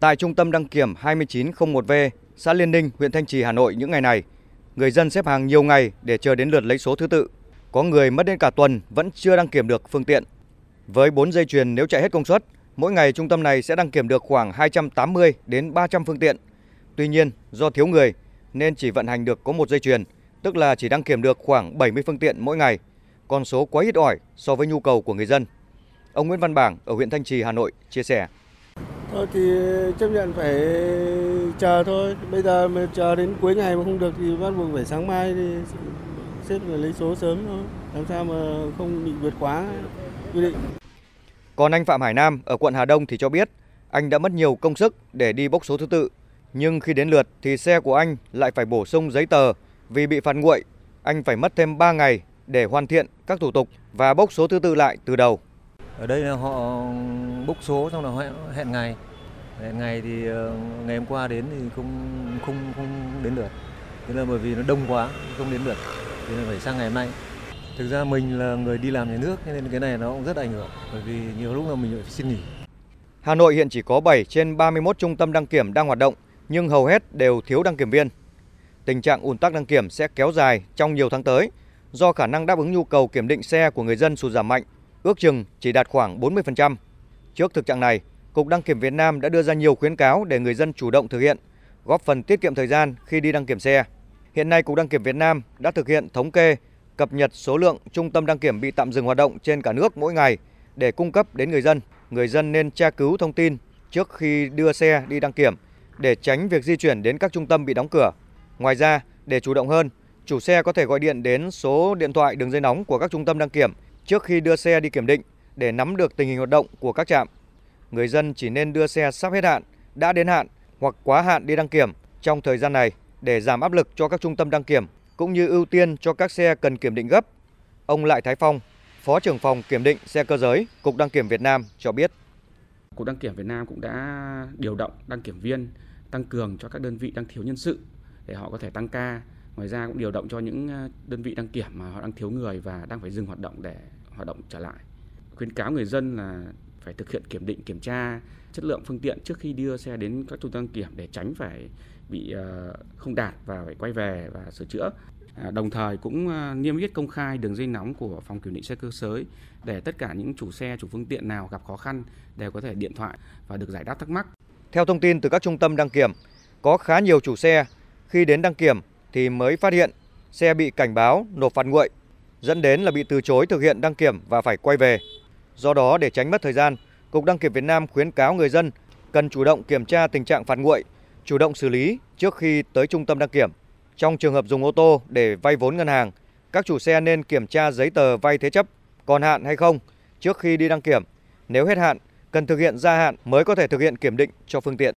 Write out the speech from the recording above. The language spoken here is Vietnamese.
Tại trung tâm đăng kiểm 2901V, xã Liên Ninh, huyện Thanh Trì, Hà Nội những ngày này, người dân xếp hàng nhiều ngày để chờ đến lượt lấy số thứ tự. Có người mất đến cả tuần vẫn chưa đăng kiểm được phương tiện. Với 4 dây chuyền nếu chạy hết công suất, mỗi ngày trung tâm này sẽ đăng kiểm được khoảng 280 đến 300 phương tiện. Tuy nhiên, do thiếu người nên chỉ vận hành được có một dây chuyền, tức là chỉ đăng kiểm được khoảng 70 phương tiện mỗi ngày. Con số quá ít ỏi so với nhu cầu của người dân. Ông Nguyễn Văn Bảng ở huyện Thanh Trì, Hà Nội chia sẻ. Thôi thì ờ, chấp nhận phải chờ thôi. Bây giờ mà chờ đến cuối ngày mà không được thì bắt buộc phải sáng mai thì xếp phải lấy số sớm thôi. Làm sao mà không bị vượt quá quy định. Còn anh Phạm Hải Nam ở quận Hà Đông thì cho biết, anh đã mất nhiều công sức để đi bốc số thứ tự. Nhưng khi đến lượt thì xe của anh lại phải bổ sung giấy tờ vì bị phạt nguội. Anh phải mất thêm 3 ngày để hoàn thiện các thủ tục và bốc số thứ tự lại từ đầu. Ở đây là họ bốc số xong là họ hẹn ngày. Hẹn ngày thì ờ, ngày hôm qua đến thì không không không đến được Thế là bởi vì nó đông quá không đến được Thế là phải sang ngày hôm nay. Thực ra mình là người đi làm nhà nước nên cái này nó cũng rất ảnh hưởng bởi vì nhiều lúc là mình phải xin nghỉ. Hà Nội hiện chỉ có 7 trên 31 trung tâm đăng kiểm đang hoạt động nhưng hầu hết đều thiếu đăng kiểm viên. Tình trạng ùn tắc đăng kiểm sẽ kéo dài trong nhiều tháng tới do khả năng đáp ứng nhu cầu kiểm định xe của người dân sụt giảm mạnh, ước chừng chỉ đạt khoảng 40%. Trước thực trạng này, Cục Đăng kiểm Việt Nam đã đưa ra nhiều khuyến cáo để người dân chủ động thực hiện, góp phần tiết kiệm thời gian khi đi đăng kiểm xe. Hiện nay Cục Đăng kiểm Việt Nam đã thực hiện thống kê, cập nhật số lượng trung tâm đăng kiểm bị tạm dừng hoạt động trên cả nước mỗi ngày để cung cấp đến người dân. Người dân nên tra cứu thông tin trước khi đưa xe đi đăng kiểm để tránh việc di chuyển đến các trung tâm bị đóng cửa. Ngoài ra, để chủ động hơn, chủ xe có thể gọi điện đến số điện thoại đường dây nóng của các trung tâm đăng kiểm trước khi đưa xe đi kiểm định để nắm được tình hình hoạt động của các trạm. Người dân chỉ nên đưa xe sắp hết hạn, đã đến hạn hoặc quá hạn đi đăng kiểm trong thời gian này để giảm áp lực cho các trung tâm đăng kiểm cũng như ưu tiên cho các xe cần kiểm định gấp. Ông Lại Thái Phong, Phó trưởng phòng kiểm định xe cơ giới, Cục Đăng kiểm Việt Nam cho biết. Cục Đăng kiểm Việt Nam cũng đã điều động đăng kiểm viên tăng cường cho các đơn vị đang thiếu nhân sự để họ có thể tăng ca. Ngoài ra cũng điều động cho những ờ, đơn vị đăng kiểm mà họ đang thiếu người và đang phải dừng hoạt động để hoạt động trở lại. Khuyến cáo người dân là phải thực hiện kiểm định kiểm tra chất lượng phương tiện trước khi đưa xe đến các trung tâm kiểm để tránh phải bị ờ, không đạt và phải quay về và sửa chữa. À, đồng thời cũng ờ, niêm yết công khai đường dây nóng của phòng kiểm định xe cơ giới để tất cả những chủ xe, chủ phương tiện nào gặp khó khăn đều có thể điện thoại và được giải đáp thắc mắc. Theo thông tin từ các trung tâm đăng kiểm, có khá nhiều chủ xe khi đến đăng kiểm thì mới phát hiện xe bị cảnh báo nộp phạt nguội, dẫn đến là bị từ chối thực hiện đăng kiểm và phải quay về. Do đó để tránh mất thời gian, Cục Đăng kiểm Việt Nam khuyến cáo người dân cần chủ động kiểm tra tình trạng phạt nguội, chủ động xử lý trước khi tới trung tâm đăng kiểm. Trong trường hợp dùng ô tô để vay vốn ngân hàng, các chủ xe nên kiểm tra giấy tờ vay thế chấp còn hạn hay không trước khi đi đăng kiểm. Nếu hết hạn, cần thực hiện gia hạn mới có thể thực hiện kiểm định cho phương tiện.